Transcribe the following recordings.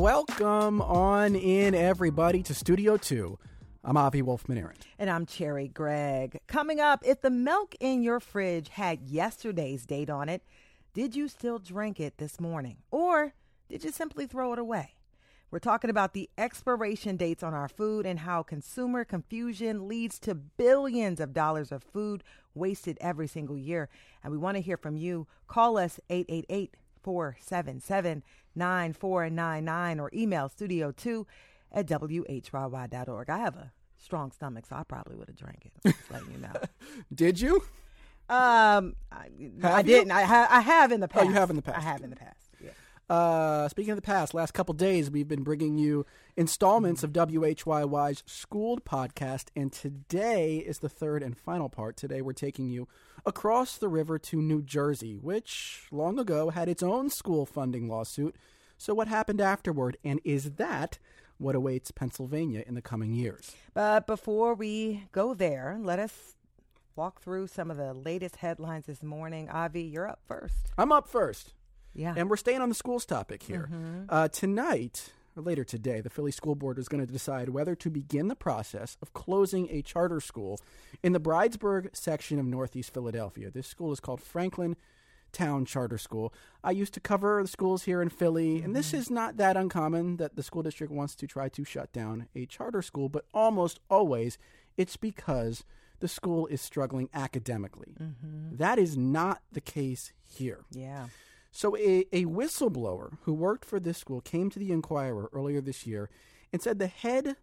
welcome on in, everybody, to Studio 2. I'm Avi Wolfman Arent. And I'm Cherry Gregg. Coming up, if the milk in your fridge had yesterday's date on it, did you still drink it this morning? Or did you simply throw it away? We're talking about the expiration dates on our food and how consumer confusion leads to billions of dollars of food wasted every single year. And we want to hear from you. Call us 888 477 9499 or email studio2 at whyy.org. I have a strong stomach, so I probably would have drank it. Just letting you know. Did you? Um, I, I didn't. I, ha- I have in the past. Oh, you have in the past. I have in the past. Uh, speaking of the past, last couple days we've been bringing you installments of WHYY's Schooled podcast, and today is the third and final part. Today we're taking you across the river to New Jersey, which long ago had its own school funding lawsuit. So, what happened afterward, and is that what awaits Pennsylvania in the coming years? But before we go there, let us walk through some of the latest headlines this morning. Avi, you're up first. I'm up first. Yeah. And we're staying on the schools topic here. Mm-hmm. Uh, tonight, or later today, the Philly School Board is going to decide whether to begin the process of closing a charter school in the Bridesburg section of Northeast Philadelphia. This school is called Franklin Town Charter School. I used to cover the schools here in Philly, and this mm-hmm. is not that uncommon that the school district wants to try to shut down a charter school, but almost always it's because the school is struggling academically. Mm-hmm. That is not the case here. yeah. So, a, a whistleblower who worked for this school came to the Inquirer earlier this year and said the head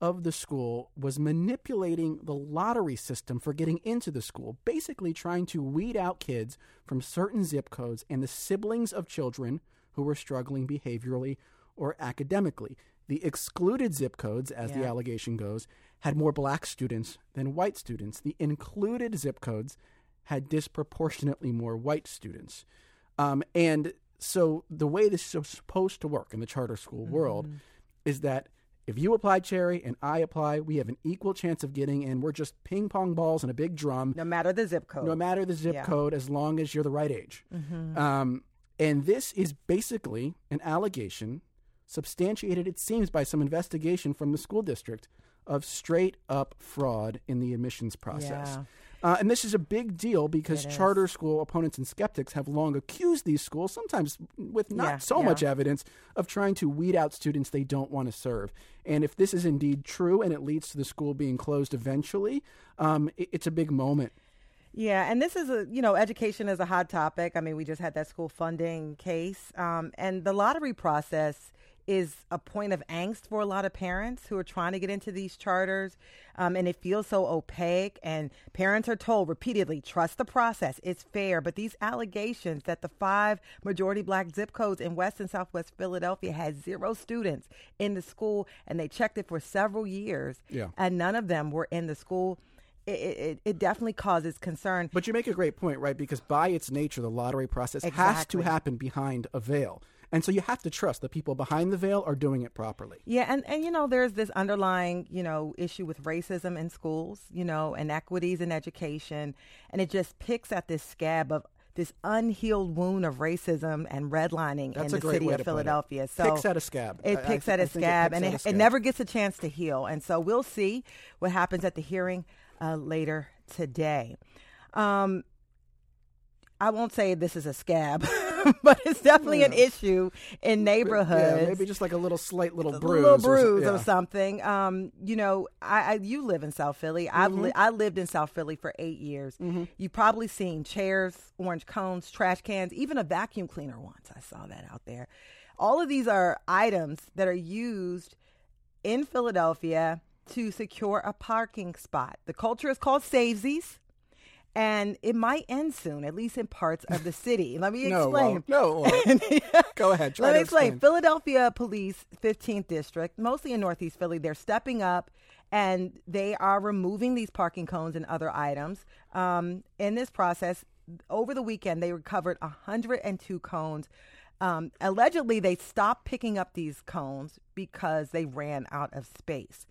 of the school was manipulating the lottery system for getting into the school, basically trying to weed out kids from certain zip codes and the siblings of children who were struggling behaviorally or academically. The excluded zip codes, as the allegation goes, had more black students than white students. The included zip codes had disproportionately more white students. Um, and so the way this is supposed to work in the charter school world is that if you apply cherry and I apply, we have an equal chance of getting in. We're just ping pong balls in a big drum, No matter the zip code. no matter the zip Yeah. code, as long as you're the right age. Um, and this is basically an allegation, substantiated, it seems, by some investigation from the school district of straight up fraud in the admissions process. Yeah. Uh, and this is a big deal because charter school opponents and skeptics have long accused these schools, sometimes with not Yeah, so yeah. much evidence, of trying to weed out students they don't want to serve. And if this is indeed true and it leads to the school being closed eventually, um, it- it's a big moment. Yeah, and this is a you know education is a hot topic. I mean, we just had that school funding case, um, and the lottery process is a point of angst for a lot of parents who are trying to get into these charters, um, and it feels so opaque. And parents are told repeatedly, "Trust the process; it's fair." But these allegations that the five majority black zip codes in West and Southwest Philadelphia had zero students in the school, and they checked it for several years, Yeah. and none of them were in the school. It, it, it definitely causes concern. But you make a great point, right? Because by its nature, the lottery process has to happen behind a veil. And so you have to trust the people behind the veil are doing it properly. Yeah, and, and you know, there's this underlying, you know, issue with racism in schools, you know, inequities in education, and it just picks at this scab of this unhealed wound of racism and redlining That's in the city of to put it. Philadelphia. So Picks at a scab. It I- I picks at a think it scab, and it, it never gets a chance to heal. And so we'll see what happens at the hearing uh, later today. Um, I won't say this is a scab, but it's definitely an issue in neighborhoods. Yeah, maybe just like a little slight little a bruise. little or bruise or, yeah. Mm-hmm. something. Um, you know, I, I you live in South Philly. I've li- I lived in South Philly for eight years. You've probably seen chairs, orange cones, trash cans, even a vacuum cleaner. Once I saw that out there. All of these are items that are used in Philadelphia to secure a parking spot. The culture is called savesies. And it might end soon, at least in parts of the city. Let me explain. No, it won't. Go ahead. Let me explain. explain. Philadelphia Police 15th District, mostly in Northeast Philly, they're stepping up and they are removing these parking cones and other items. Um, in this process, over the weekend, they recovered 102 cones. Um, allegedly, they stopped picking up these cones because they ran out of space.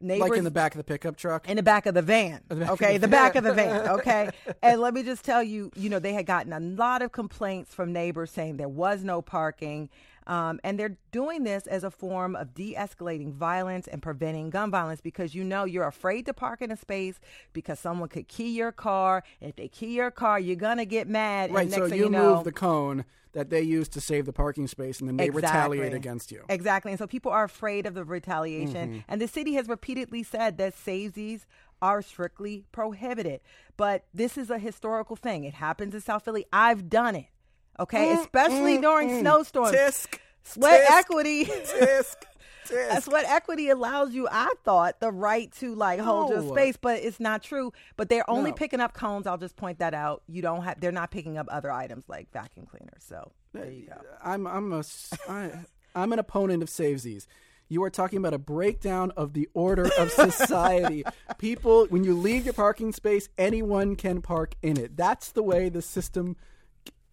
Neighbors, like in the back of the pickup truck. in the back of the van. The okay, the the back of the van. Okay. and let me just tell you, you know, they had gotten a lot of complaints from neighbors saying there was no parking. Um, and they're doing this as a form of de escalating violence and preventing gun violence because you know you're afraid to park in a space because someone could key your car. If they key your car, you're going to get mad. Right, and so you you know, move the cone that they use to save the parking space, and then they retaliate against you. Exactly. And so people are afraid of the retaliation. Mm-hmm. And the city has repeatedly said that savesies are strictly prohibited. But this is a historical thing. It happens in South Philly. I've done it. Okay. Mm, Especially mm, during mm. snowstorms. Mm, Tisk, Sweat tisk, equity. tisk, tisk. Sweat equity allows you, I thought, the right to like hold your space, but it's not true. But they're only No. picking up cones. I'll just point that out. You don't have. They're not picking up other items like vacuum cleaners. So uh, there you go. I'm I'm a s- I, I'm an opponent of savesies. You are talking about a breakdown of the order of society. People, when you leave your parking space, anyone can park in it. That's the way the system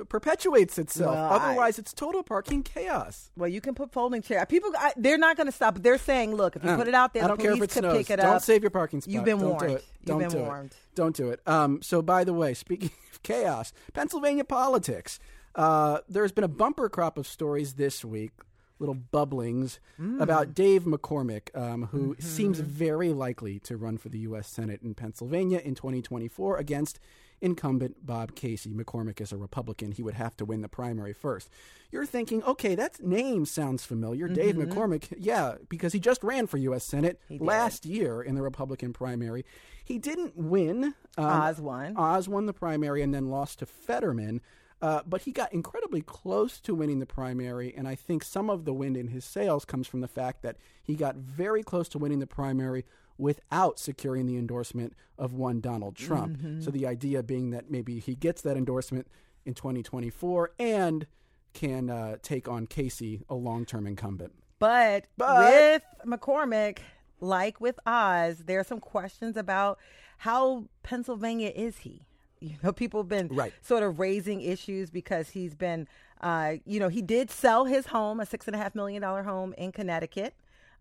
perpetuates itself. Well, I- Otherwise, it's total parking chaos. Well, you can put folding chair. People, I, they're not going to stop. They're saying, look, if you put it out there, I the don't care if police it snows. pick it don't up. save your parking spot. You've been don't Do warned. it. You've Don't been do warned. It. Don't do it. Um, so, by the way, speaking of chaos, Pennsylvania politics. Uh, there's been a bumper crop of stories this week, little bubblings, Mm. about Dave McCormick, um, who Mm-hmm. seems very likely to run for the U.S. Senate in Pennsylvania in 2024 against incumbent Bob Casey. McCormick is a Republican. He would have to win the primary first. You're thinking, okay, that name sounds familiar. Dave McCormick, yeah, because he just ran for U.S. Senate Mm-hmm. last year in the Republican primary. He didn't win. Um, Oz won. Oz won the primary and then lost to Fetterman. Uh, but he got incredibly close to winning the primary, and I think some of the wind in his sails comes from the fact that he got very close to winning the primary without securing the endorsement of one Donald Trump. So the idea being that maybe he gets that endorsement in 2024 and can uh, take on Casey, a long-term incumbent. But, But- with McCormick, like with Oz, there are some questions about how Pennsylvania is he. You know, people have been Right. sort of raising issues because he's been, uh, you know, he did sell his home, a six and a half million dollar home in Connecticut,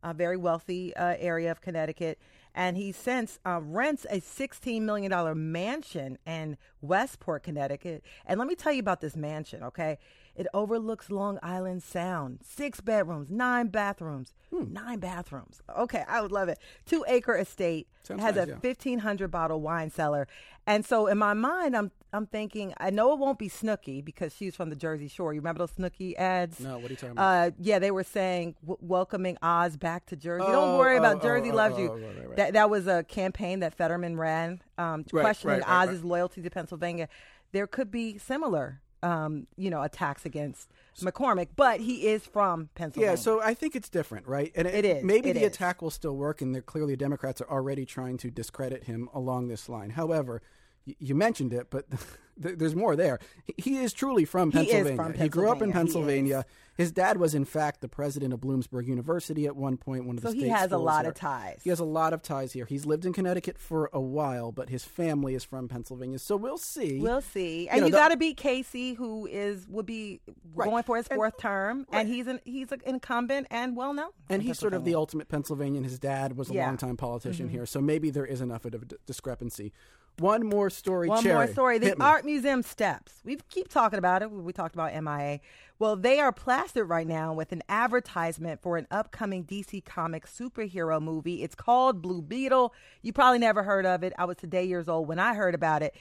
a very wealthy uh, area of Connecticut, and he since uh, rents a sixteen million dollar mansion in Westport, Connecticut. And let me tell you about this mansion, okay? It overlooks Long Island Sound, six bedrooms, nine bathrooms, Hmm. nine bathrooms. Okay, I would love it. Two acre estate. Sounds has nice, a yeah. 1500 bottle wine cellar. And so in my mind I'm I'm thinking I know it won't be Snooki because she's from the Jersey Shore. You remember those Snooki ads? No, what are you talking about? Uh, yeah, they were saying w- welcoming Oz back to Jersey. Oh, Don't worry oh, about Jersey oh, loves oh, you. oh, right, right. That that was a campaign that Fetterman ran, um, Right, questioning Oz's loyalty to Pennsylvania. There could be similar, um, you know, attacks against McCormick, but he is from Pennsylvania. Yeah, so I think it's different, right? And It is, Maybe it the is. attack will still work, and they're, clearly Democrats are already trying to discredit him along this line. However, you mentioned it, but there's more there. He- is truly from He is Pennsylvania. he grew up in Pennsylvania. Pennsylvania. His dad was, in fact, the president of Bloomsburg University at one point. One of the So he has a lot there. of ties. He has a lot of ties here. He's lived in Connecticut for a while, but his family is from Pennsylvania. So we'll see. We'll see. And know, you, got to beat Casey, who is would be Right. going for his And- fourth term, and he's an he's an incumbent and well known. And he's sort of the ultimate Pennsylvanian. His dad was a Yeah. Mm-hmm. longtime politician here, so maybe there is enough of a d- discrepancy. One more story. One Cherry. more story. The Art Museum steps. We keep talking about it. We talked about MIA. Well, they are plastered right now with an advertisement for an upcoming DC Comics superhero movie. It's called Blue Beetle. You probably never heard of it. I was today years old when I heard about it.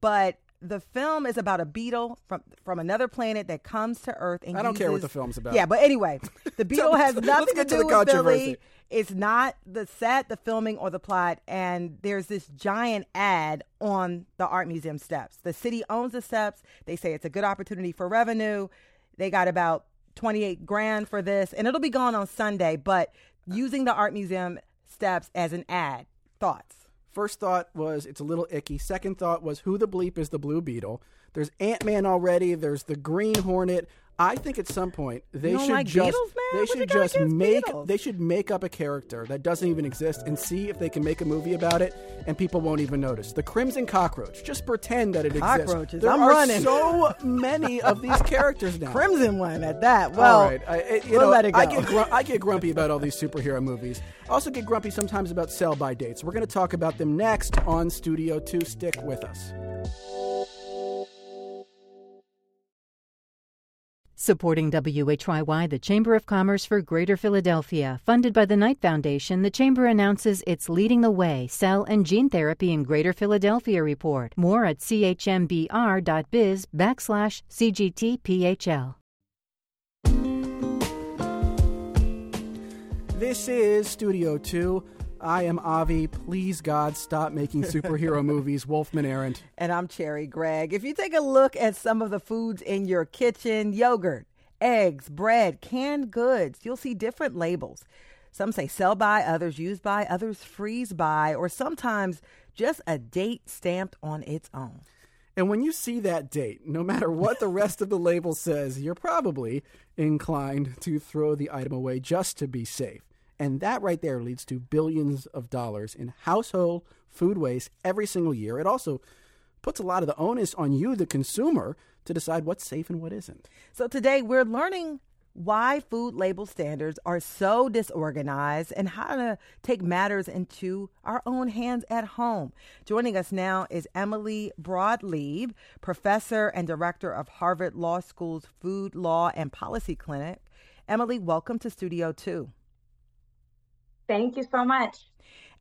But the film is about a beetle from from another planet that comes to Earth and I don't care what the film's about. Yeah, but anyway, the beetle has nothing to to do the with controversy. It's not the set, the filming, or the plot. And there's this giant ad on the art museum steps. The city owns the steps. They say it's a good opportunity for revenue. They got about 28 grand for this, and it'll be gone on Sunday. But using the art museum steps as an ad. Thoughts? First thought was it's a little icky. Second thought was who the bleep is the Blue Beetle? There's Ant Man already. There's the Green Hornet. I think at some point they should like just Beetles, man? they should just make Beetles? they should make up a character that doesn't even exist and see if they can make a movie about it and people won't even notice. The Crimson Cockroach. Just pretend that it exists. Cockroaches. There I'm are running. so many of these characters now. Crimson one at that. Well, all right. I, it- you we'll know, let it go. I get I get grumpy about all these superhero movies. I also get grumpy sometimes about sell by dates. We're going to talk about them next on Studio Two. Stick with us. Supporting WHYY, the Chamber of Commerce for Greater Philadelphia, funded by the Knight Foundation, the Chamber announces it's leading the way cell and gene therapy in Greater Philadelphia report. More at chmbr.biz backslash cgtphl. This is Studio 2. I am Avi. Please, God, stop making superhero movies. Wolfman Arent. And I'm Cherry Gregg. If you take a look at some of the foods in your kitchen yogurt, eggs, bread, canned goods you'll see different labels. Some say sell by, others use by, others freeze by, or sometimes just a date stamped on its own. And when you see that date, no matter what the rest of the label says, you're probably inclined to throw the item away just to be safe. And that right there leads to billions of dollars in household food waste every single year. It also puts a lot of the onus on you, the consumer, to decide what's safe and what isn't. So today we're learning why food label standards are so disorganized and how to take matters into our own hands at home. Joining us now is Emily Broad Leib, professor and director of Harvard Law School's Food Law and Policy Clinic. Emily, welcome to Studio 2. Thank you so much.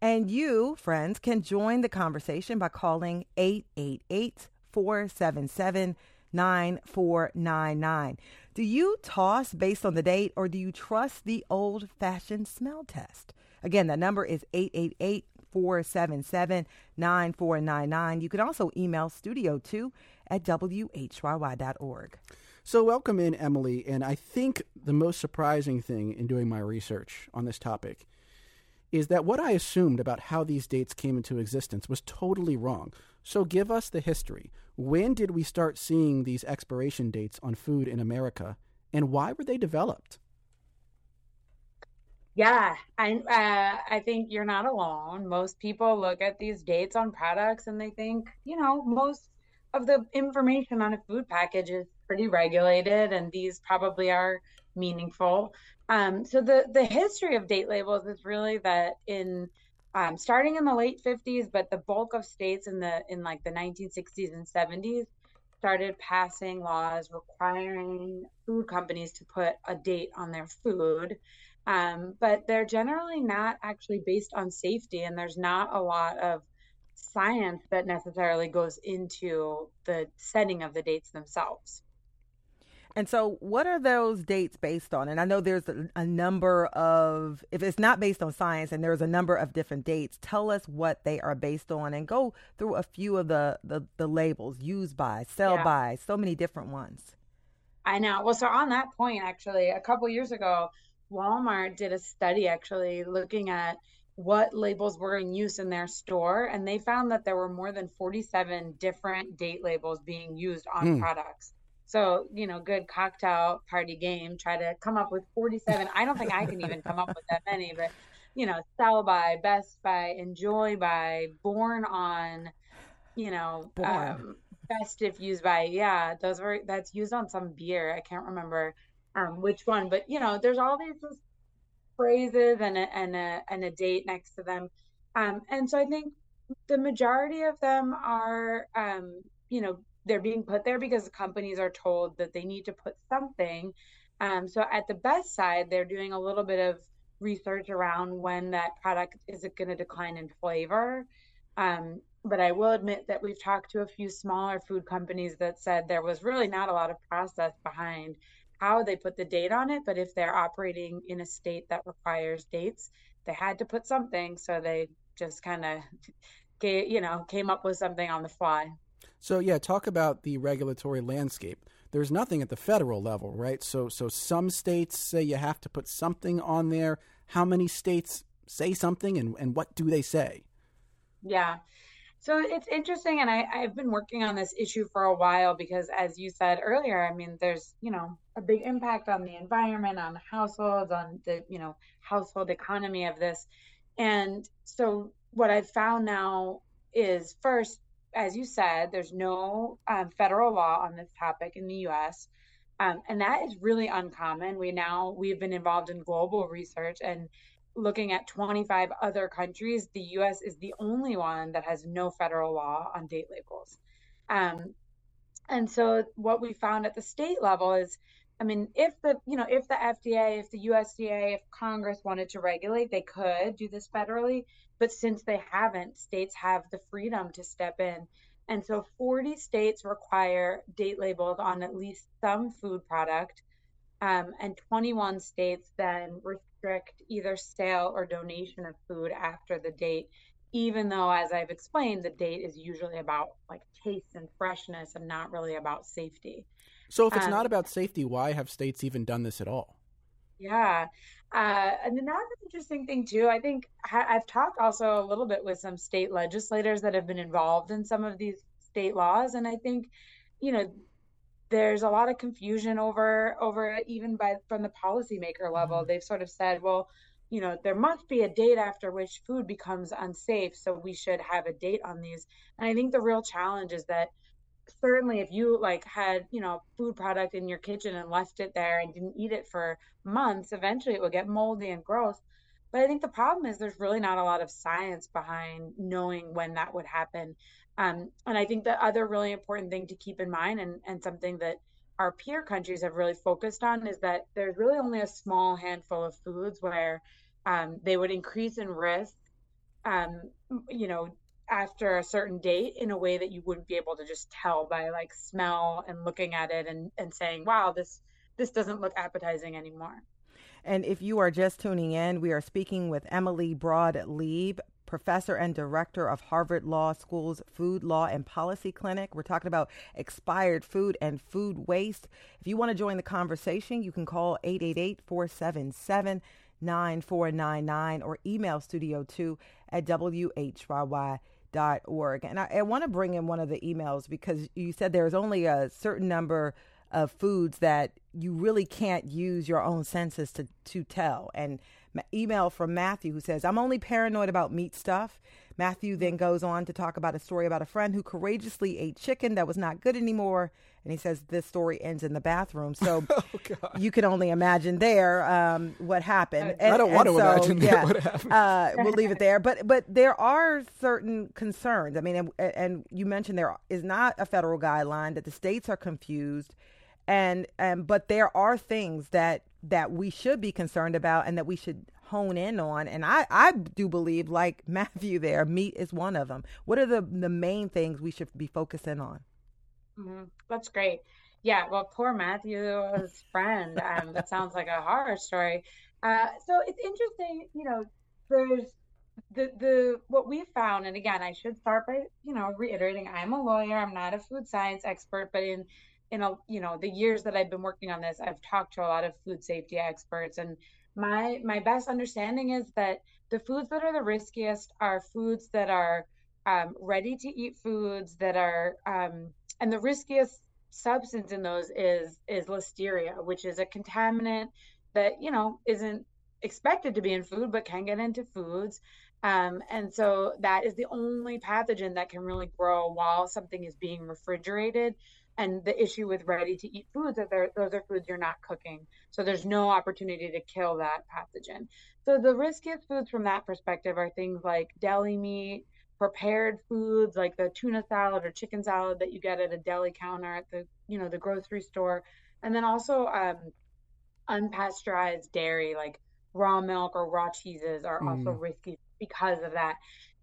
And you, friends, can join the conversation by calling 888 477 9499. Do you toss based on the date or do you trust the old fashioned smell test? Again, that number is 888 477 9499. You can also email studio2 at whyy.org. So, welcome in, Emily. And I think the most surprising thing in doing my research on this topic is that what I assumed about how these dates came into existence was totally wrong. So give us the history. When did we start seeing these expiration dates on food in America, and why were they developed? Yeah, I uh, I think you're not alone. Most people look at these dates on products and they think, you know, most of the information on a food package is pretty regulated, and these probably are meaningful. Um, so the the history of date labels is really that in um, starting in the late 50s, but the bulk of states in the in like the 1960s and 70s started passing laws requiring food companies to put a date on their food. Um, but they're generally not actually based on safety, and there's not a lot of science that necessarily goes into the setting of the dates themselves. And so, what are those dates based on? And I know there's a, a, number of, if it's not based on science and there's a number of different dates, tell us what they are based on and go through a few of the, the, the labels used by, sell yeah. by, so many different ones. I know. Well, so on that point, actually, a couple years ago, Walmart did a study actually looking at what labels were in use in their store, and they found that there were more than 47 different date labels being used on mm. products. So, you know, good cocktail party game, try to come up with 47. I don't think I can even come up with that many, but, you know, sell by, best by, enjoy by, born on, you know, um, best if used by. Yeah, those were, that's used on some beer. I can't remember um, which one, but, you know, there's all these phrases and a, and a, and a date next to them. Um, and so I think the majority of them are, um, you know, they're being put there because companies are told that they need to put something. Um, so at the best side, they're doing a little bit of research around when that product is going to decline in flavor. Um, but I will admit that we've talked to a few smaller food companies that said there was really not a lot of process behind how they put the date on it. But if they're operating in a state that requires dates, they had to put something. So they just kind of, you know, came up with something on the fly. So yeah, talk about the regulatory landscape. There's nothing at the federal level, right? So so some states say you have to put something on there. How many states say something and, and what do they say? Yeah. So it's interesting, and I, I've been working on this issue for a while because, as you said earlier, I mean, there's you know a big impact on the environment, on households, on the you know household economy of this, and so what I've found now is first as you said, there's no um, federal law on this topic in the U.S. Um, and that is really uncommon. We now we've been involved in global research and looking at 25 other countries. The U.S. is the only one that has no federal law on date labels. Um, and so what we found at the state level is I mean, if the you know if the FDA, if the USDA, if Congress wanted to regulate, they could do this federally. But since they haven't, states have the freedom to step in. And so 40 states require date labels on at least some food product, um, and 21 states then restrict either sale or donation of food after the date, even though, as I've explained, the date is usually about like taste and freshness and not really about safety. So, if it's um, not about safety, why have states even done this at all? Yeah. Uh, and another interesting thing, too, I think I've talked also a little bit with some state legislators that have been involved in some of these state laws. And I think, you know, there's a lot of confusion over over even by from the policymaker level. Mm-hmm. They've sort of said, well, you know, there must be a date after which food becomes unsafe, so we should have a date on these. And I think the real challenge is that certainly if you like had you know food product in your kitchen and left it there and didn't eat it for months eventually it would get moldy and gross. But i think the problem is there's really not a lot of science behind knowing when that would happen. Um, and i think the other really important thing to keep in mind and, and something that our peer countries have really focused on is that there's really only a small handful of foods where um, they would increase in risk um, you know after a certain date in a way that you wouldn't be able to just tell by like smell and looking at it and, and saying, wow, this this doesn't look appetizing anymore. And if you are just tuning in, we are speaking with Emily Broad Leib, professor and director of Harvard Law School's Food Law and Policy Clinic. We're talking about expired food and food waste. If you want to join the conversation, you can call 888 477 9499 or email studio 2 at WHYY org. And I, I want to bring in one of the emails because you said there's only a certain number of foods that you really can't use your own senses to, to tell. And email from Matthew who says, I'm only paranoid about meat stuff. Matthew then mm-hmm. goes on to talk about a story about a friend who courageously ate chicken that was not good anymore. And he says this story ends in the bathroom. So oh, you can only imagine there um, what happened. And, I don't want to so, imagine yeah, what happened. Uh, we'll leave it there. But but there are certain concerns. I mean, and, and you mentioned there is not a federal guideline that the states are confused and and but there are things that that we should be concerned about and that we should hone in on and i i do believe like matthew there meat is one of them what are the the main things we should be focusing on mm-hmm. that's great. Yeah well poor matthew's friend. Um, that sounds like a horror story. Uh, so it's interesting you know there's the the what we found and again i should start by you know reiterating i'm a lawyer i'm not a food science expert but in in a you know the years that I've been working on this, I've talked to a lot of food safety experts, and my my best understanding is that the foods that are the riskiest are foods that are um, ready to eat foods that are um, and the riskiest substance in those is is listeria, which is a contaminant that you know isn't expected to be in food but can get into foods. Um, and so that is the only pathogen that can really grow while something is being refrigerated. And the issue with ready to eat foods is that those are foods you're not cooking. So there's no opportunity to kill that pathogen. So the riskiest foods from that perspective are things like deli meat prepared foods like the tuna salad or chicken salad that you get at a deli counter at the you know the grocery store and then also um, unpasteurized dairy like raw milk or raw cheeses are mm. also risky because of that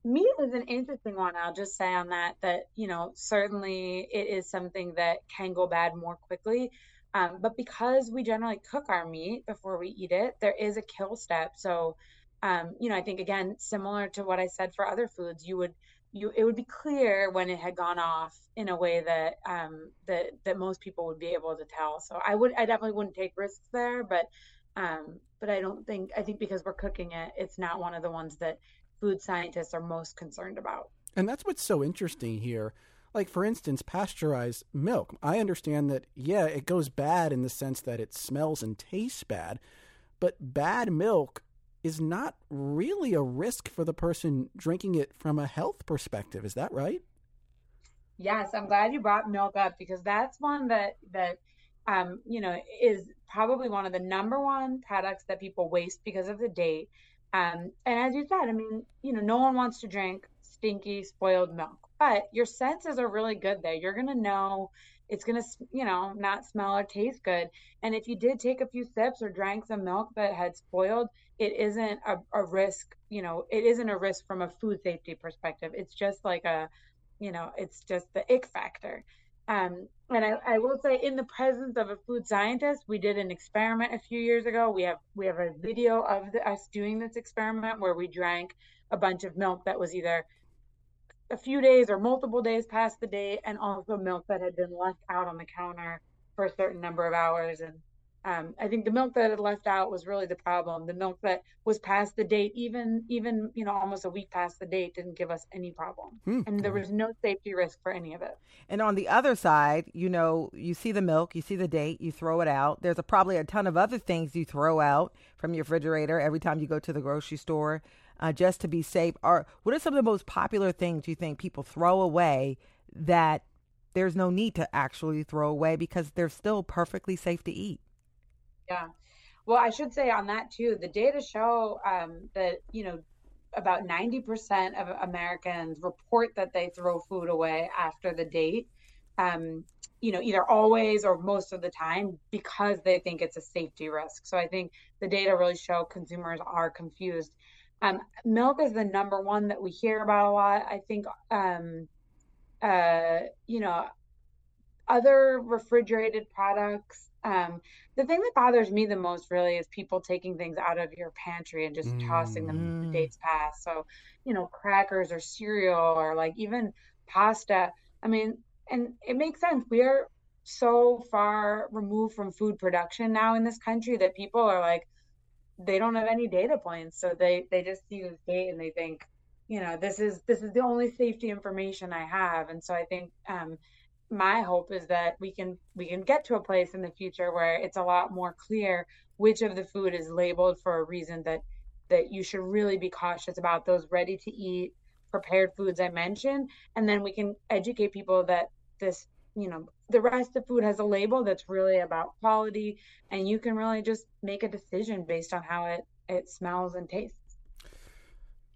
meat is an interesting one. I'll just say on that that you know certainly it is something that can go bad more quickly. Um, but because we generally cook our meat before we eat it, there is a kill step. So, um, you know, I think again, similar to what I said for other foods, you would you it would be clear when it had gone off in a way that um, that that most people would be able to tell. So I would I definitely wouldn't take risks there, but um, but I don't think I think because we're cooking it, it's not one of the ones that food scientists are most concerned about. And that's what's so interesting here. Like, for instance, pasteurized milk. I understand that, yeah, it goes bad in the sense that it smells and tastes bad, but bad milk is not really a risk for the person drinking it from a health perspective. Is that right? Yes, I'm glad you brought milk up because that's one that that um, you know is probably one of the number one products that people waste because of the date. Um, and as you said, I mean, you know, no one wants to drink stinky, spoiled milk, but your senses are really good there. You're to know it's going to, you know, not smell or taste good. And if you did take a few sips or drank some milk that had spoiled, it isn't a, a risk, you know, it isn't a risk from a food safety perspective. It's just like a, you know, it's just the ick factor. Um, and I, I will say, in the presence of a food scientist, we did an experiment a few years ago. We have we have a video of the, us doing this experiment where we drank a bunch of milk that was either a few days or multiple days past the date, and also milk that had been left out on the counter for a certain number of hours. And um, I think the milk that had left out was really the problem. The milk that was past the date, even even you know almost a week past the date, didn't give us any problem, hmm. and there was no safety risk for any of it. And on the other side, you know, you see the milk, you see the date, you throw it out. There's a, probably a ton of other things you throw out from your refrigerator every time you go to the grocery store, uh, just to be safe. Or what are some of the most popular things you think people throw away that there's no need to actually throw away because they're still perfectly safe to eat? Yeah. Well, I should say on that too, the data show um, that, you know, about 90% of Americans report that they throw food away after the date, um, you know, either always or most of the time because they think it's a safety risk. So I think the data really show consumers are confused. Um, milk is the number one that we hear about a lot. I think, um, uh, you know, other refrigerated products um, the thing that bothers me the most really is people taking things out of your pantry and just mm. tossing them the mm. dates past. So, you know, crackers or cereal or like even pasta. I mean, and it makes sense. We are so far removed from food production now in this country that people are like, they don't have any data points. So they, they just see this date and they think, you know, this is, this is the only safety information I have. And so I think, um, my hope is that we can we can get to a place in the future where it's a lot more clear which of the food is labeled for a reason that that you should really be cautious about those ready to eat prepared foods I mentioned and then we can educate people that this you know the rest of food has a label that's really about quality and you can really just make a decision based on how it it smells and tastes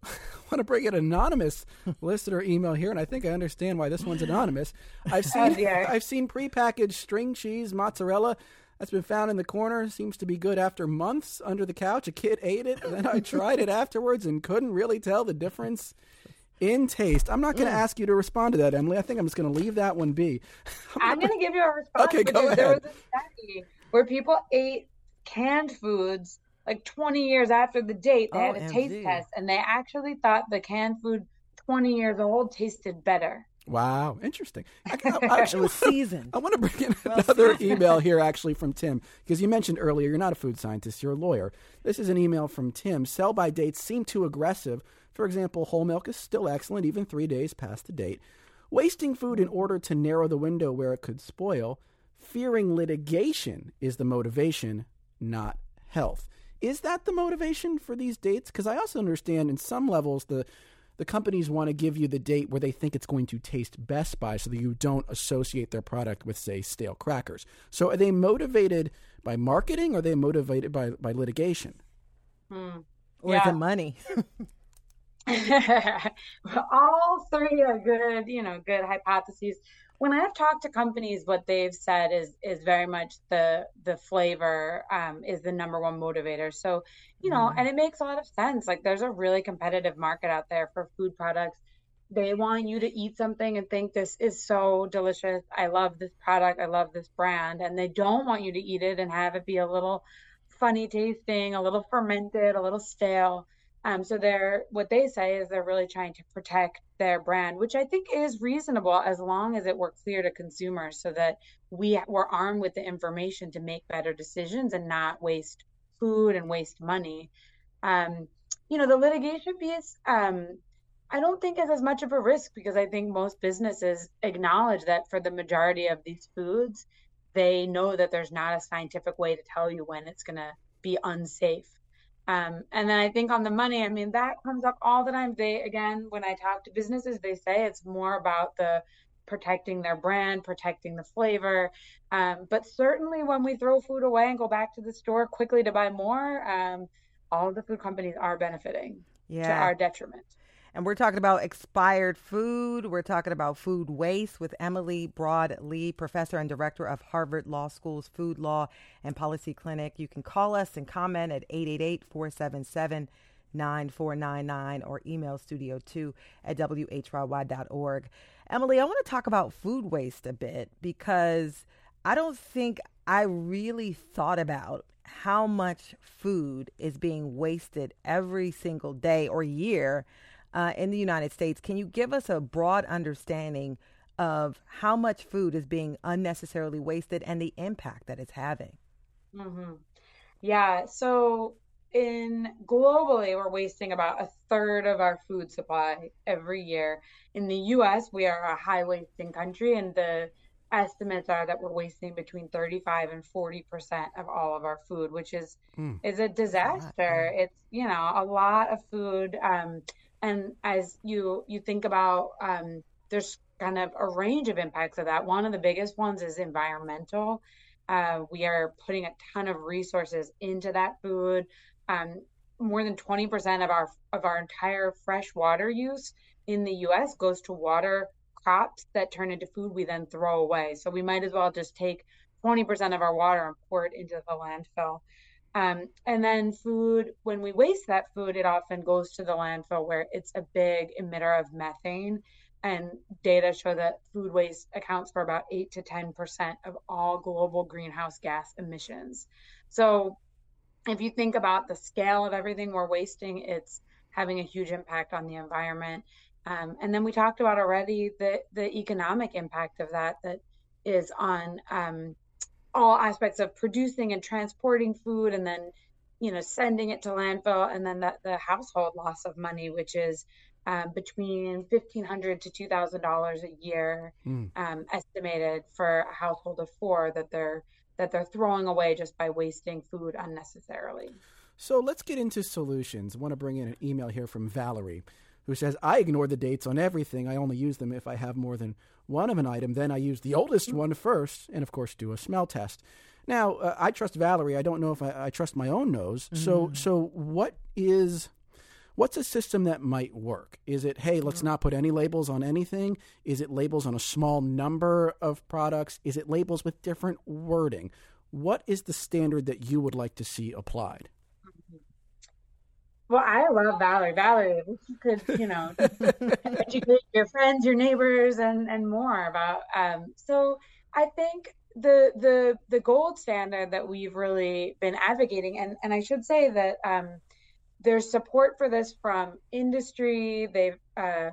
I want to bring an anonymous listener email here, and I think I understand why this one's anonymous. I've seen oh, I've seen prepackaged string cheese mozzarella that's been found in the corner. Seems to be good after months under the couch. A kid ate it, and then I tried it afterwards and couldn't really tell the difference in taste. I'm not going to mm. ask you to respond to that, Emily. I think I'm just going to leave that one be. I'm going to give you a response. Okay, go ahead. There was a study where people ate canned foods like 20 years after the date, they oh, had a taste test and they actually thought the canned food 20 years old tasted better. Wow, interesting. I, I, actually, it seasoned. I want to bring in another email here, actually, from Tim, because you mentioned earlier you're not a food scientist, you're a lawyer. This is an email from Tim. Sell by dates seem too aggressive. For example, whole milk is still excellent, even three days past the date. Wasting food in order to narrow the window where it could spoil. Fearing litigation is the motivation, not health. Is that the motivation for these dates? Because I also understand in some levels the the companies want to give you the date where they think it's going to taste best by so that you don't associate their product with say stale crackers. So are they motivated by marketing or are they motivated by, by litigation? Hmm. Or yeah. the money? All three are good, you know, good hypotheses when I've talked to companies, what they've said is is very much the the flavor um, is the number one motivator. So, you know, mm. and it makes a lot of sense. Like there's a really competitive market out there for food products. They want you to eat something and think this is so delicious. I love this product. I love this brand, and they don't want you to eat it and have it be a little funny tasting, a little fermented, a little stale. Um, so they're what they say is they're really trying to protect their brand, which I think is reasonable as long as it were clear to consumers, so that we were armed with the information to make better decisions and not waste food and waste money. Um, you know, the litigation piece, um, I don't think is as much of a risk because I think most businesses acknowledge that for the majority of these foods, they know that there's not a scientific way to tell you when it's going to be unsafe. Um, and then I think on the money, I mean, that comes up all the time. They, again, when I talk to businesses, they say it's more about the protecting their brand, protecting the flavor. Um, but certainly when we throw food away and go back to the store quickly to buy more, um, all of the food companies are benefiting yeah. to our detriment. And we're talking about expired food. We're talking about food waste with Emily Broad Leib, professor and director of Harvard Law School's Food Law and Policy Clinic. You can call us and comment at 888 477 9499 or email studio2 at whyy.org. Emily, I want to talk about food waste a bit because I don't think I really thought about how much food is being wasted every single day or year uh, in the United States. Can you give us a broad understanding of how much food is being unnecessarily wasted and the impact that it's having? Mm-hmm. Yeah. So in globally, we're wasting about a third of our food supply every year. In the U.S., we are a high wasting country, and the estimates are that we're wasting between 35 and 40 percent of all of our food, which is mm. is a disaster. It's you know a lot of food, um, and as you you think about, um, there's kind of a range of impacts of that. One of the biggest ones is environmental. Uh, we are putting a ton of resources into that food. Um, more than 20% of our of our entire fresh water use in the US goes to water crops that turn into food we then throw away. So we might as well just take 20% of our water and pour it into the landfill. Um, and then food, when we waste that food, it often goes to the landfill where it's a big emitter of methane. And data show that food waste accounts for about 8 to 10% of all global greenhouse gas emissions. So if you think about the scale of everything we're wasting, it's having a huge impact on the environment. Um, and then we talked about already the the economic impact of that that is on um, all aspects of producing and transporting food, and then you know sending it to landfill, and then the, the household loss of money, which is um, between 1500 to two thousand dollars a year, mm. estimated for a household of four that they're that they're throwing away just by wasting food unnecessarily. So let's get into solutions. I want to bring in an email here from Valerie who says, I ignore the dates on everything. I only use them if I have more than one of an item. Then I use the oldest one first, and of course, do a smell test. Now, uh, I trust Valerie. I don't know if I, I trust my own nose. Mm-hmm. So, so what is what's a system that might work? Is it, hey, let's not put any labels on anything? Is it labels on a small number of products? Is it labels with different wording? What is the standard that you would like to see applied? Well, I love Valerie. Valerie, you could, you know, educate your friends, your neighbors, and and more about. Um, so I think the the the gold standard that we've really been advocating, and and I should say that um, there's support for this from industry. They've uh,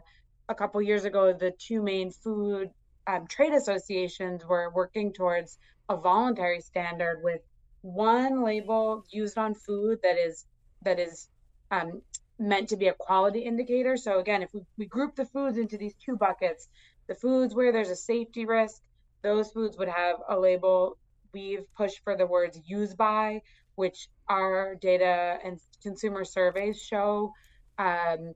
a couple years ago, the two main food um, trade associations were working towards a voluntary standard with one label used on food that is that is um, meant to be a quality indicator. So again, if we, we group the foods into these two buckets, the foods where there's a safety risk, those foods would have a label. We've pushed for the words use by, which our data and consumer surveys show um,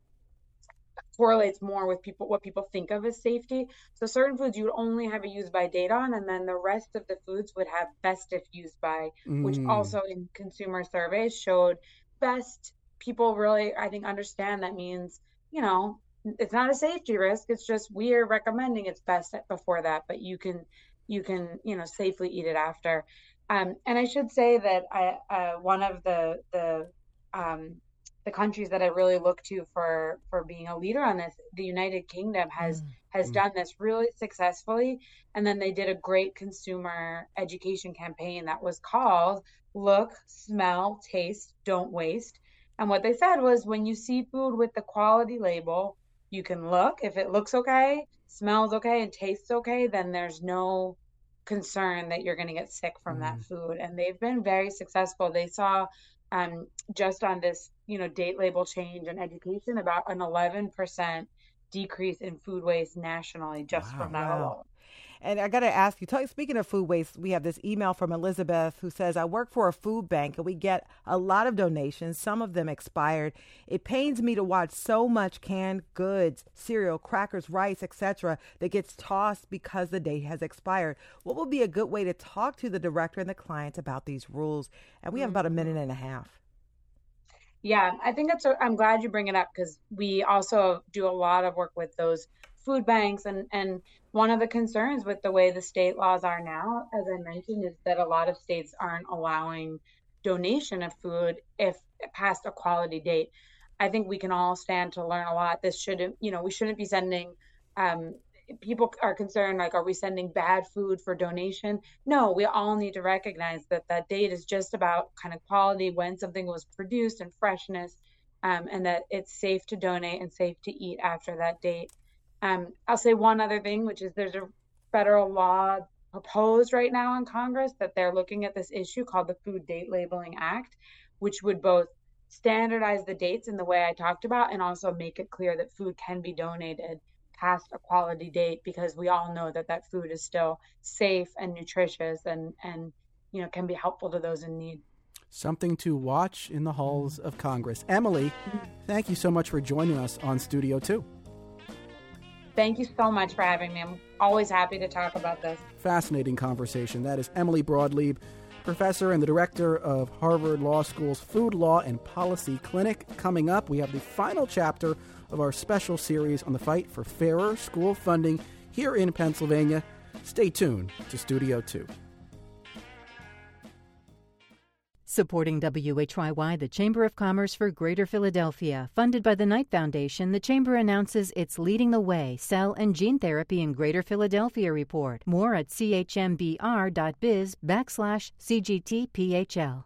correlates more with people what people think of as safety. So certain foods you would only have a use by date on, and then the rest of the foods would have best if used by, mm. which also in consumer surveys showed best people really, I think, understand that means, you know, it's not a safety risk. It's just we are recommending it's best before that, but you can, you can, you know, safely eat it after. Um, and I should say that I, uh, one of the the um, the countries that I really look to for for being a leader on this, the United Kingdom has mm. has mm. done this really successfully, and then they did a great consumer education campaign that was called "Look, Smell, Taste, Don't Waste." And what they said was when you see food with the quality label, you can look. If it looks okay, smells okay, and tastes okay, then there's no concern that you're going to get sick from mm-hmm. that food. And they've been very successful. They saw um, just on this, you know, date label change and education about an 11% decrease in food waste nationally just wow, from that wow. alone. And I got to ask you, speaking of food waste, we have this email from Elizabeth who says, I work for a food bank and we get a lot of donations, some of them expired. It pains me to watch so much canned goods, cereal, crackers, rice, etc., that gets tossed because the date has expired. What would be a good way to talk to the director and the clients about these rules? And we have about a minute and a half. Yeah, I think that's. I'm glad you bring it up because we also do a lot of work with those food banks, and and one of the concerns with the way the state laws are now, as I mentioned, is that a lot of states aren't allowing donation of food if past a quality date. I think we can all stand to learn a lot. This shouldn't, you know, we shouldn't be sending um, people are concerned like are we sending bad food for donation no we all need to recognize that that date is just about kind of quality when something was produced and freshness um, and that it's safe to donate and safe to eat after that date um, i'll say one other thing which is there's a federal law proposed right now in congress that they're looking at this issue called the food date labeling act which would both standardize the dates in the way i talked about and also make it clear that food can be donated past a quality date because we all know that that food is still safe and nutritious and and you know can be helpful to those in need. Something to watch in the halls of congress. Emily thank you so much for joining us on studio 2 thank you so much for having me i'm always happy to talk about this fascinating conversation that is emily Broad Leib professor and the director of harvard law school's food law and policy clinic coming up we have the final chapter of our special series on the fight for fairer school funding here in Pennsylvania. Stay tuned to Studio 2. Supporting WHYY, the Chamber of Commerce for Greater Philadelphia, funded by the Knight Foundation, the Chamber announces it's leading the way cell and gene therapy in Greater Philadelphia report. More at chmbr.biz backslash cgtphl.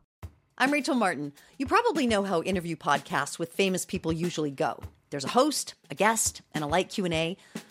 I'm Rachel Martin. You probably know how interview podcasts with famous people usually go. There's a host, a guest, and a light Q&A,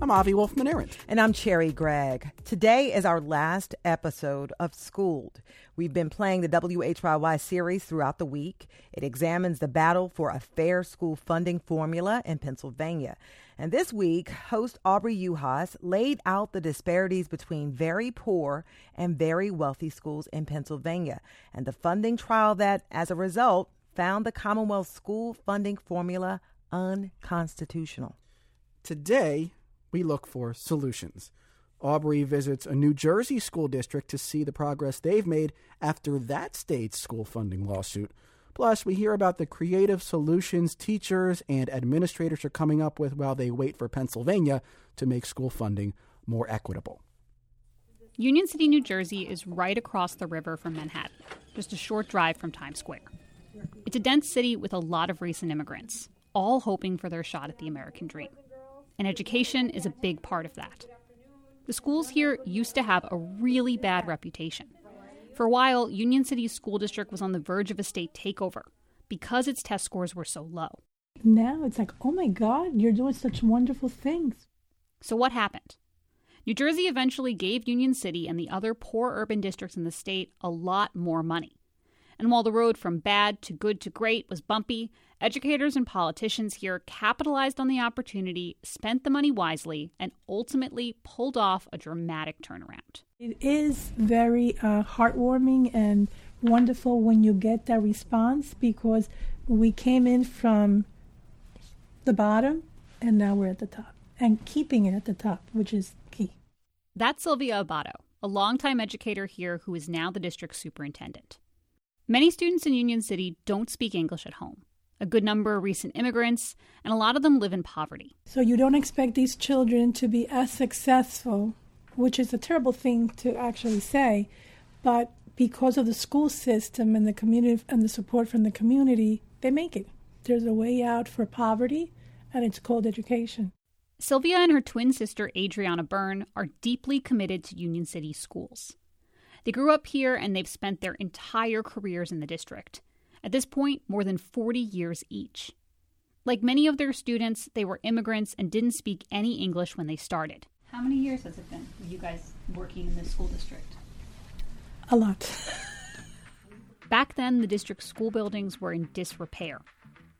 I'm Avi Wolfman Arent. And I'm Cherry Gregg. Today is our last episode of Schooled. We've been playing the WHYY series throughout the week. It examines the battle for a fair school funding formula in Pennsylvania. And this week, host Aubri Juhasz laid out the disparities between very poor and very wealthy schools in Pennsylvania and the funding trial that, as a result, found the Commonwealth school funding formula unconstitutional. Today, we look for solutions. Aubri visits a New Jersey school district to see the progress they've made after that state's school funding lawsuit. Plus, we hear about the creative solutions teachers and administrators are coming up with while they wait for Pennsylvania to make school funding more equitable. Union City, New Jersey is right across the river from Manhattan, just a short drive from Times Square. It's a dense city with a lot of recent immigrants, all hoping for their shot at the American dream and education is a big part of that. The schools here used to have a really bad reputation. For a while, Union City's school district was on the verge of a state takeover because its test scores were so low. Now it's like, oh my God, you're doing such wonderful things. So, what happened? New Jersey eventually gave Union City and the other poor urban districts in the state a lot more money. And while the road from bad to good to great was bumpy, educators and politicians here capitalized on the opportunity, spent the money wisely, and ultimately pulled off a dramatic turnaround. It is very uh, heartwarming and wonderful when you get that response because we came in from the bottom and now we're at the top and keeping it at the top, which is key. That's Sylvia Abbato, a longtime educator here who is now the district superintendent. Many students in Union City don't speak English at home. A good number are recent immigrants, and a lot of them live in poverty. So you don't expect these children to be as successful, which is a terrible thing to actually say, but because of the school system and the community and the support from the community, they make it. There's a way out for poverty, and it's called education. Sylvia and her twin sister Adriana Byrne are deeply committed to Union City schools. They grew up here and they've spent their entire careers in the district. At this point, more than 40 years each. Like many of their students, they were immigrants and didn't speak any English when they started. How many years has it been you guys working in this school district? A lot. Back then, the district's school buildings were in disrepair.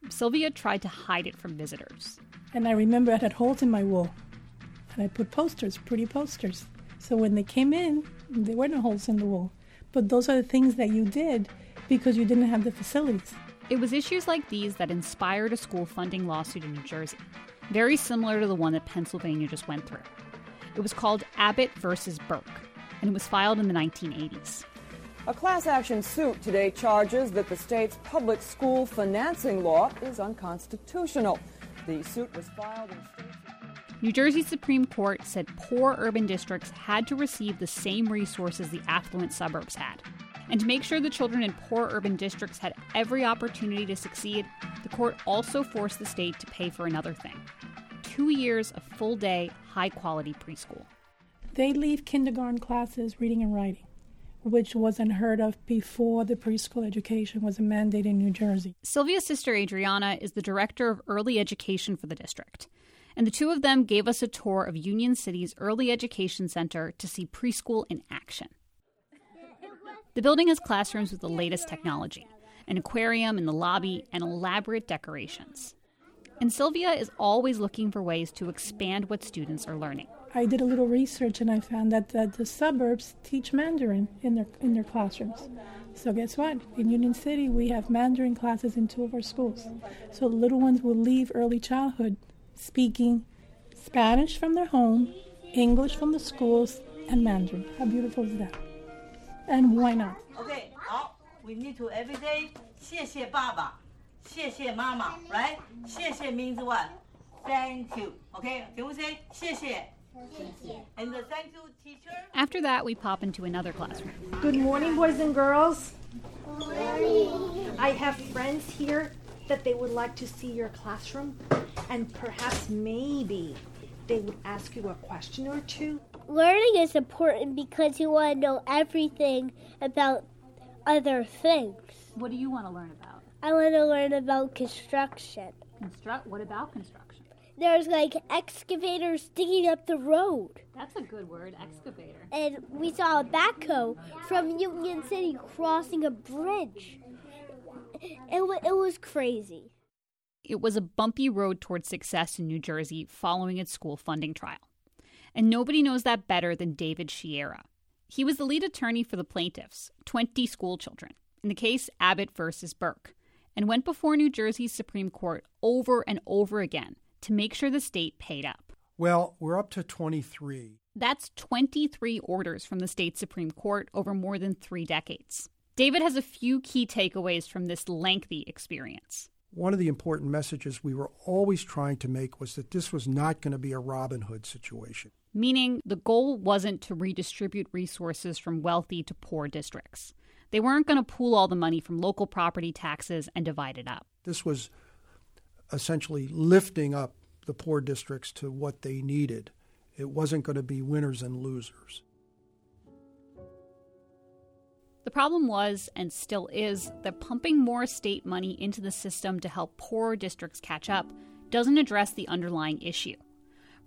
Sylvia tried to hide it from visitors. And I remember I had holes in my wall. And I put posters, pretty posters So when they came in, there were no holes in the wall. But those are the things that you did because you didn't have the facilities. It was issues like these that inspired a school funding lawsuit in New Jersey, very similar to the one that Pennsylvania just went through. It was called Abbott versus Burke, and it was filed in the 1980s. A class action suit today charges that the state's public school financing law is unconstitutional. The suit was filed in state. New Jersey Supreme Court said poor urban districts had to receive the same resources the affluent suburbs had. And to make sure the children in poor urban districts had every opportunity to succeed, the court also forced the state to pay for another thing two years of full day, high quality preschool. They leave kindergarten classes reading and writing which was unheard of before the preschool education was a mandate in New Jersey. Sylvia's sister Adriana is the director of early education for the district. And the two of them gave us a tour of Union City's early education center to see preschool in action. The building has classrooms with the latest technology, an aquarium in the lobby, and elaborate decorations. And Sylvia is always looking for ways to expand what students are learning. I did a little research and I found that, the suburbs teach Mandarin in their in their classrooms. So guess what? In Union City, we have Mandarin classes in two of our schools. So little ones will leave early childhood speaking Spanish from their home, English from the schools, and Mandarin. How beautiful is that? And why not? Okay, now we need to every day 谢谢爸爸，谢谢妈妈，right? 谢谢 means what? Thank you. Okay, can we say 谢谢? And the thank you, teacher. After that, we pop into another classroom. Good morning, boys and girls. Good morning. I have friends here that they would like to see your classroom, and perhaps maybe they would ask you a question or two. Learning is important because you want to know everything about other things. What do you want to learn about? I want to learn about construction. Construct? What about construction? there's like excavators digging up the road. That's a good word, excavator. And we saw a backhoe from Union City crossing a bridge. It, w- it was crazy. It was a bumpy road towards success in New Jersey following its school funding trial. And nobody knows that better than David Sciarra. He was the lead attorney for the plaintiffs, 20 school children, in the case Abbott versus Burke, and went before New Jersey's Supreme Court over and over again to make sure the state paid up. Well, we're up to 23. That's 23 orders from the state Supreme Court over more than three decades. David has a few key takeaways from this lengthy experience. One of the important messages we were always trying to make was that this was not going to be a Robin Hood situation. Meaning, the goal wasn't to redistribute resources from wealthy to poor districts. They weren't going to pool all the money from local property taxes and divide it up. This was essentially lifting up the poor districts to what they needed. It wasn't going to be winners and losers. The problem was, and still is, that pumping more state money into the system to help poorer districts catch up doesn't address the underlying issue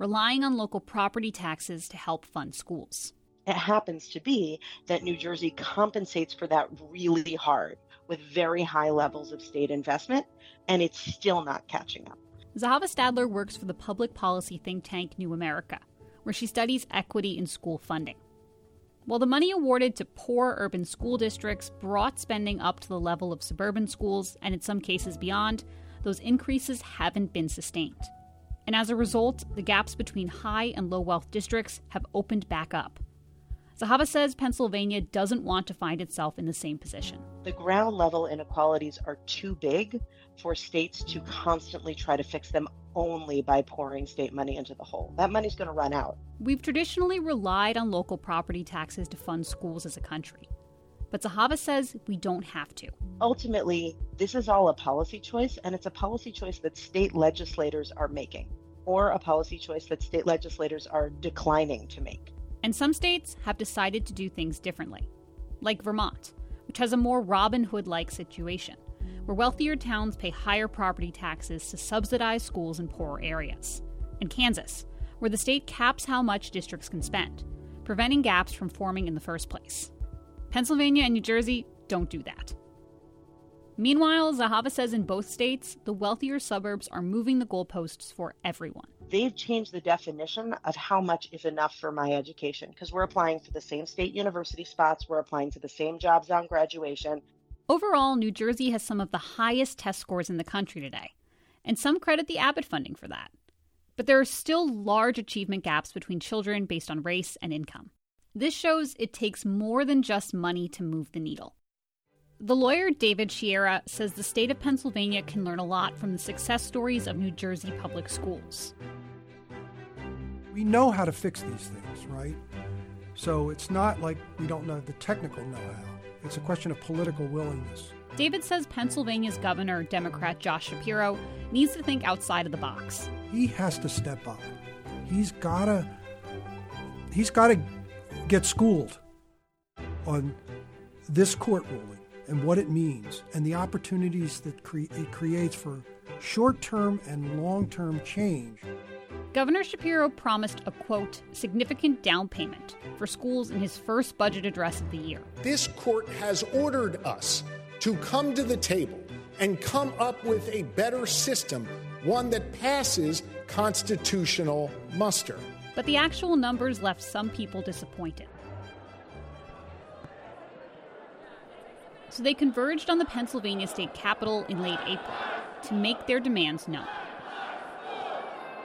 relying on local property taxes to help fund schools. It happens to be that New Jersey compensates for that really hard with very high levels of state investment, and it's still not catching up. Zahava Stadler works for the public policy think tank New America, where she studies equity in school funding. While the money awarded to poor urban school districts brought spending up to the level of suburban schools, and in some cases beyond, those increases haven't been sustained. And as a result, the gaps between high and low wealth districts have opened back up. Zahava says Pennsylvania doesn't want to find itself in the same position. The ground level inequalities are too big for states to constantly try to fix them only by pouring state money into the hole. That money's going to run out. We've traditionally relied on local property taxes to fund schools as a country. But Zahava says we don't have to. Ultimately, this is all a policy choice, and it's a policy choice that state legislators are making, or a policy choice that state legislators are declining to make. And some states have decided to do things differently, like Vermont, which has a more Robin Hood like situation, where wealthier towns pay higher property taxes to subsidize schools in poorer areas, and Kansas, where the state caps how much districts can spend, preventing gaps from forming in the first place. Pennsylvania and New Jersey don't do that. Meanwhile, Zahava says in both states, the wealthier suburbs are moving the goalposts for everyone. They've changed the definition of how much is enough for my education because we're applying for the same state university spots, we're applying to the same jobs on graduation. Overall, New Jersey has some of the highest test scores in the country today, and some credit the Abbott funding for that. But there are still large achievement gaps between children based on race and income. This shows it takes more than just money to move the needle. The lawyer David Sciarra says the state of Pennsylvania can learn a lot from the success stories of New Jersey public schools. We know how to fix these things, right? So it's not like we don't know the technical know how. It's a question of political willingness. David says Pennsylvania's governor, Democrat Josh Shapiro, needs to think outside of the box. He has to step up. He's gotta he's gotta get schooled on this court ruling and what it means and the opportunities that cre- it creates for short term and long term change. Governor Shapiro promised a quote, significant down payment for schools in his first budget address of the year. This court has ordered us to come to the table and come up with a better system, one that passes constitutional muster. But the actual numbers left some people disappointed. So they converged on the Pennsylvania state capitol in late April to make their demands known.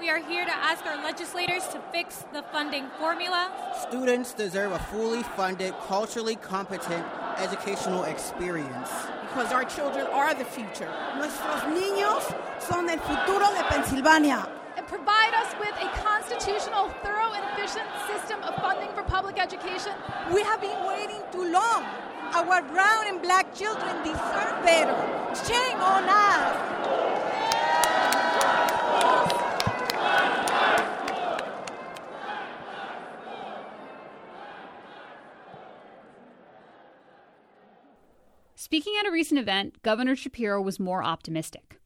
We are here to ask our legislators to fix the funding formula. Students deserve a fully funded, culturally competent educational experience. Because our children are the future. Nuestros niños son el futuro de Pennsylvania. And provide us with a constitutional, thorough, and efficient system of funding for public education. We have been waiting too long. Our brown and black children deserve better. Shame on us. Speaking at a recent event, Governor Shapiro was more optimistic.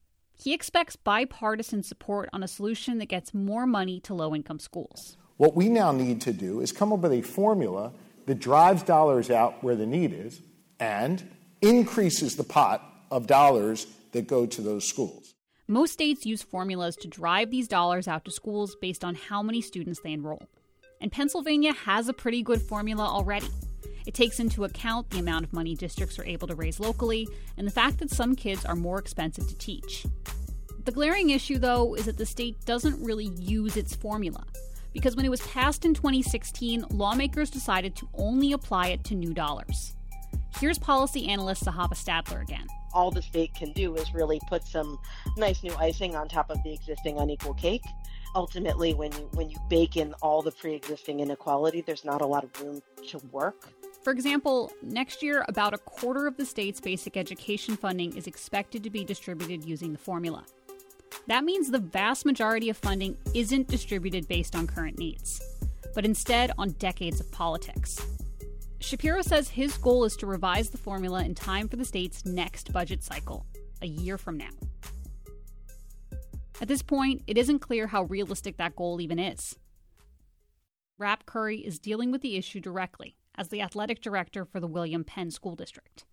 He expects bipartisan support on a solution that gets more money to low income schools. What we now need to do is come up with a formula that drives dollars out where the need is and increases the pot of dollars that go to those schools. Most states use formulas to drive these dollars out to schools based on how many students they enroll. And Pennsylvania has a pretty good formula already. It takes into account the amount of money districts are able to raise locally and the fact that some kids are more expensive to teach. The glaring issue, though, is that the state doesn't really use its formula. Because when it was passed in 2016, lawmakers decided to only apply it to new dollars. Here's policy analyst Zahava Stadler again. All the state can do is really put some nice new icing on top of the existing unequal cake. Ultimately, when you when you bake in all the pre-existing inequality, there's not a lot of room to work. For example, next year, about a quarter of the state's basic education funding is expected to be distributed using the formula. That means the vast majority of funding isn't distributed based on current needs, but instead on decades of politics. Shapiro says his goal is to revise the formula in time for the state's next budget cycle, a year from now. At this point, it isn't clear how realistic that goal even is. Rap Curry is dealing with the issue directly as the athletic director for the William Penn School District.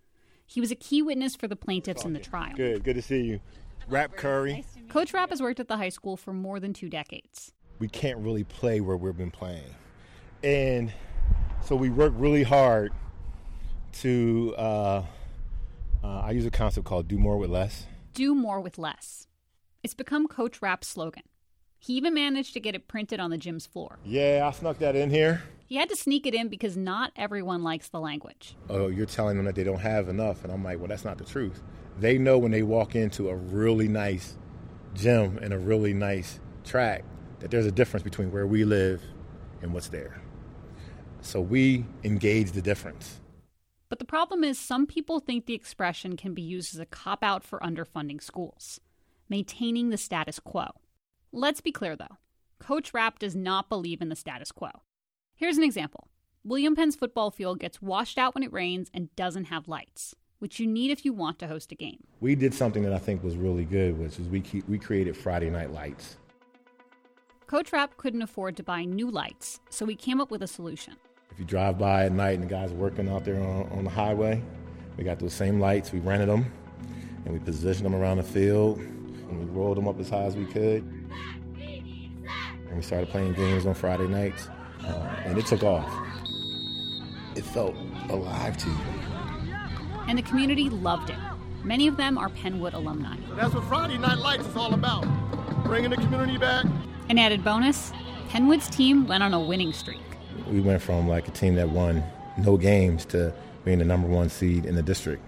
He was a key witness for the plaintiffs in the trial. Good, good to see you. Rapp Curry. Coach Rapp has worked at the high school for more than two decades. We can't really play where we've been playing. And so we work really hard to, uh, uh, I use a concept called do more with less. Do more with less. It's become Coach Rapp's slogan. He even managed to get it printed on the gym's floor. Yeah, I snuck that in here. He had to sneak it in because not everyone likes the language. Oh, you're telling them that they don't have enough. And I'm like, well, that's not the truth. They know when they walk into a really nice gym and a really nice track that there's a difference between where we live and what's there. So we engage the difference. But the problem is, some people think the expression can be used as a cop out for underfunding schools, maintaining the status quo. Let's be clear though Coach Rapp does not believe in the status quo. Here's an example William Penn's football field gets washed out when it rains and doesn't have lights, which you need if you want to host a game. We did something that I think was really good, which is we, keep, we created Friday night lights. Coach Rapp couldn't afford to buy new lights, so he came up with a solution. If you drive by at night and the guys are working out there on, on the highway, we got those same lights, we rented them, and we positioned them around the field, and we rolled them up as high as we could. And we started playing games on Friday nights, uh, and it took off. It felt alive to you. And the community loved it. Many of them are Penn Wood alumni. That's what Friday Night Lights is all about bringing the community back. An added bonus Penn Wood's team went on a winning streak. We went from like a team that won no games to being the number one seed in the district.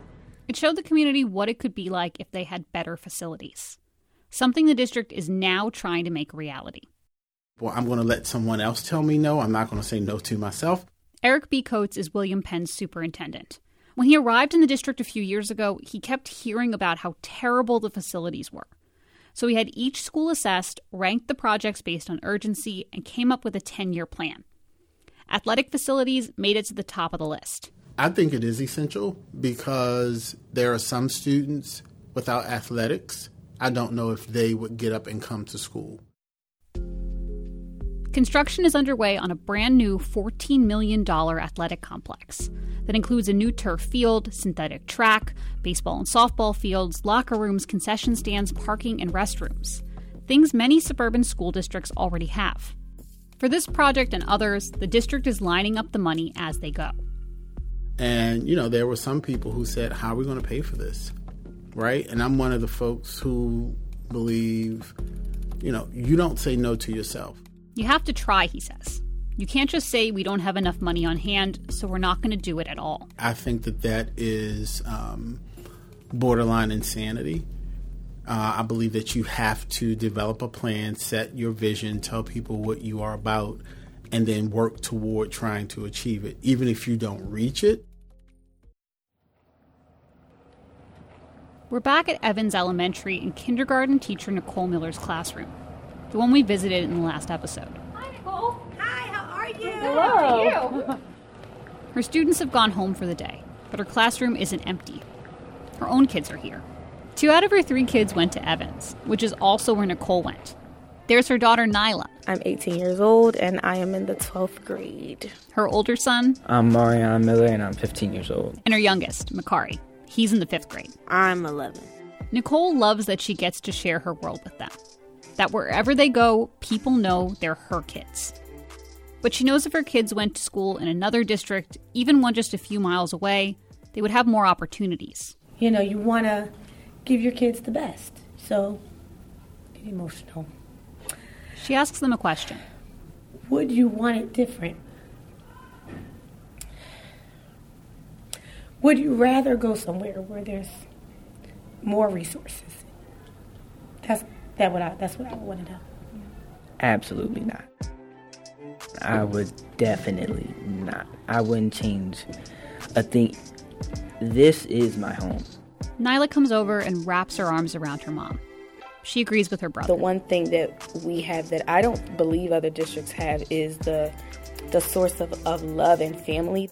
It showed the community what it could be like if they had better facilities, something the district is now trying to make reality. Well, I'm going to let someone else tell me no. I'm not going to say no to myself. Eric Becoats is William Penn's superintendent. When he arrived in the district a few years ago, he kept hearing about how terrible the facilities were. So he had each school assessed, ranked the projects based on urgency, and came up with a 10 year plan. Athletic facilities made it to the top of the list. I think it is essential because there are some students without athletics. I don't know if they would get up and come to school. Construction is underway on a brand new $14 million athletic complex that includes a new turf field, synthetic track, baseball and softball fields, locker rooms, concession stands, parking, and restrooms. Things many suburban school districts already have. For this project and others, the district is lining up the money as they go. And, you know, there were some people who said, How are we going to pay for this? Right? And I'm one of the folks who believe, you know, you don't say no to yourself. You have to try, he says. You can't just say we don't have enough money on hand, so we're not going to do it at all. I think that that is um, borderline insanity. Uh, I believe that you have to develop a plan, set your vision, tell people what you are about, and then work toward trying to achieve it. Even if you don't reach it, We're back at Evans Elementary in kindergarten teacher Nicole Miller's classroom, the one we visited in the last episode. Hi, Nicole. Hi, how are you? Hello. How are you? Her students have gone home for the day, but her classroom isn't empty. Her own kids are here. Two out of her three kids went to Evans, which is also where Nicole went. There's her daughter Nyla. I'm 18 years old and I am in the 12th grade. Her older son. I'm Marion Miller and I'm 15 years old. And her youngest, Makari. He's in the fifth grade. I'm 11. Nicole loves that she gets to share her world with them. That wherever they go, people know they're her kids. But she knows if her kids went to school in another district, even one just a few miles away, they would have more opportunities. You know, you want to give your kids the best. So, get emotional. She asks them a question Would you want it different? Would you rather go somewhere where there's more resources? That's that what I that's what I want to know. Absolutely not. I would definitely not. I wouldn't change a thing. This is my home. Nyla comes over and wraps her arms around her mom. She agrees with her brother. The one thing that we have that I don't believe other districts have is the the source of, of love and family.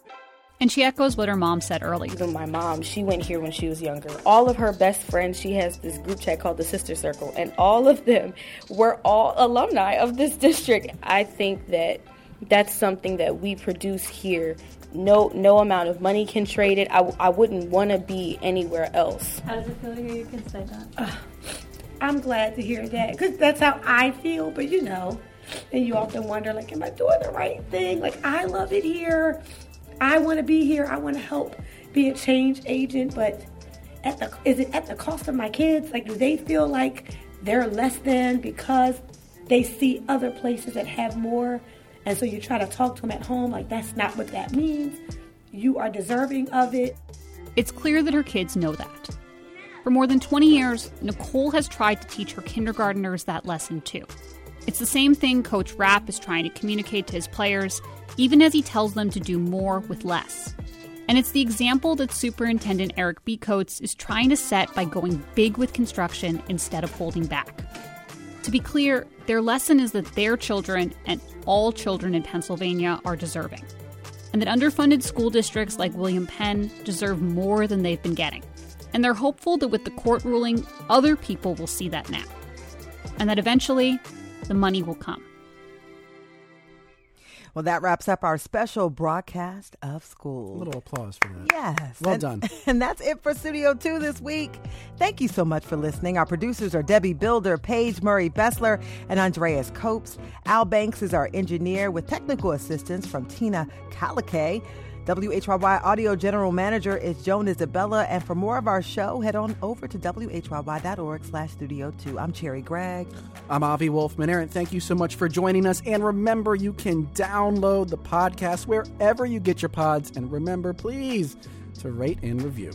And she echoes what her mom said earlier. Even my mom, she went here when she was younger. All of her best friends, she has this group chat called the Sister Circle, and all of them were all alumni of this district. I think that that's something that we produce here. No, no amount of money can trade it. I, I wouldn't want to be anywhere else. How does it feel to hear your kids say that? Uh, I'm glad to hear that because that's how I feel. But you know, and you often wonder, like, am I doing the right thing? Like, I love it here. I want to be here. I want to help be a change agent, but at the is it at the cost of my kids? Like, do they feel like they're less than because they see other places that have more? And so you try to talk to them at home, like that's not what that means. You are deserving of it. It's clear that her kids know that. For more than 20 years, Nicole has tried to teach her kindergarteners that lesson too. It's the same thing Coach Rapp is trying to communicate to his players, even as he tells them to do more with less. And it's the example that Superintendent Eric Becoats is trying to set by going big with construction instead of holding back. To be clear, their lesson is that their children and all children in Pennsylvania are deserving, and that underfunded school districts like William Penn deserve more than they've been getting. And they're hopeful that with the court ruling, other people will see that now, and that eventually the money will come. Well, that wraps up our special broadcast of school. A little applause for that. Yes. Well and, done. And that's it for Studio 2 this week. Thank you so much for listening. Our producers are Debbie Builder, Paige Murray Bessler, and Andreas Copes. Al Banks is our engineer with technical assistance from Tina Kalikay. WHYY Audio General Manager is Joan Isabella. And for more of our show, head on over to WHYY.org slash Studio 2. I'm Cherry Gregg. I'm Avi Wolfman Arent, thank you so much for joining us. And remember, you can download the podcast wherever you get your pods. And remember, please, to rate and review.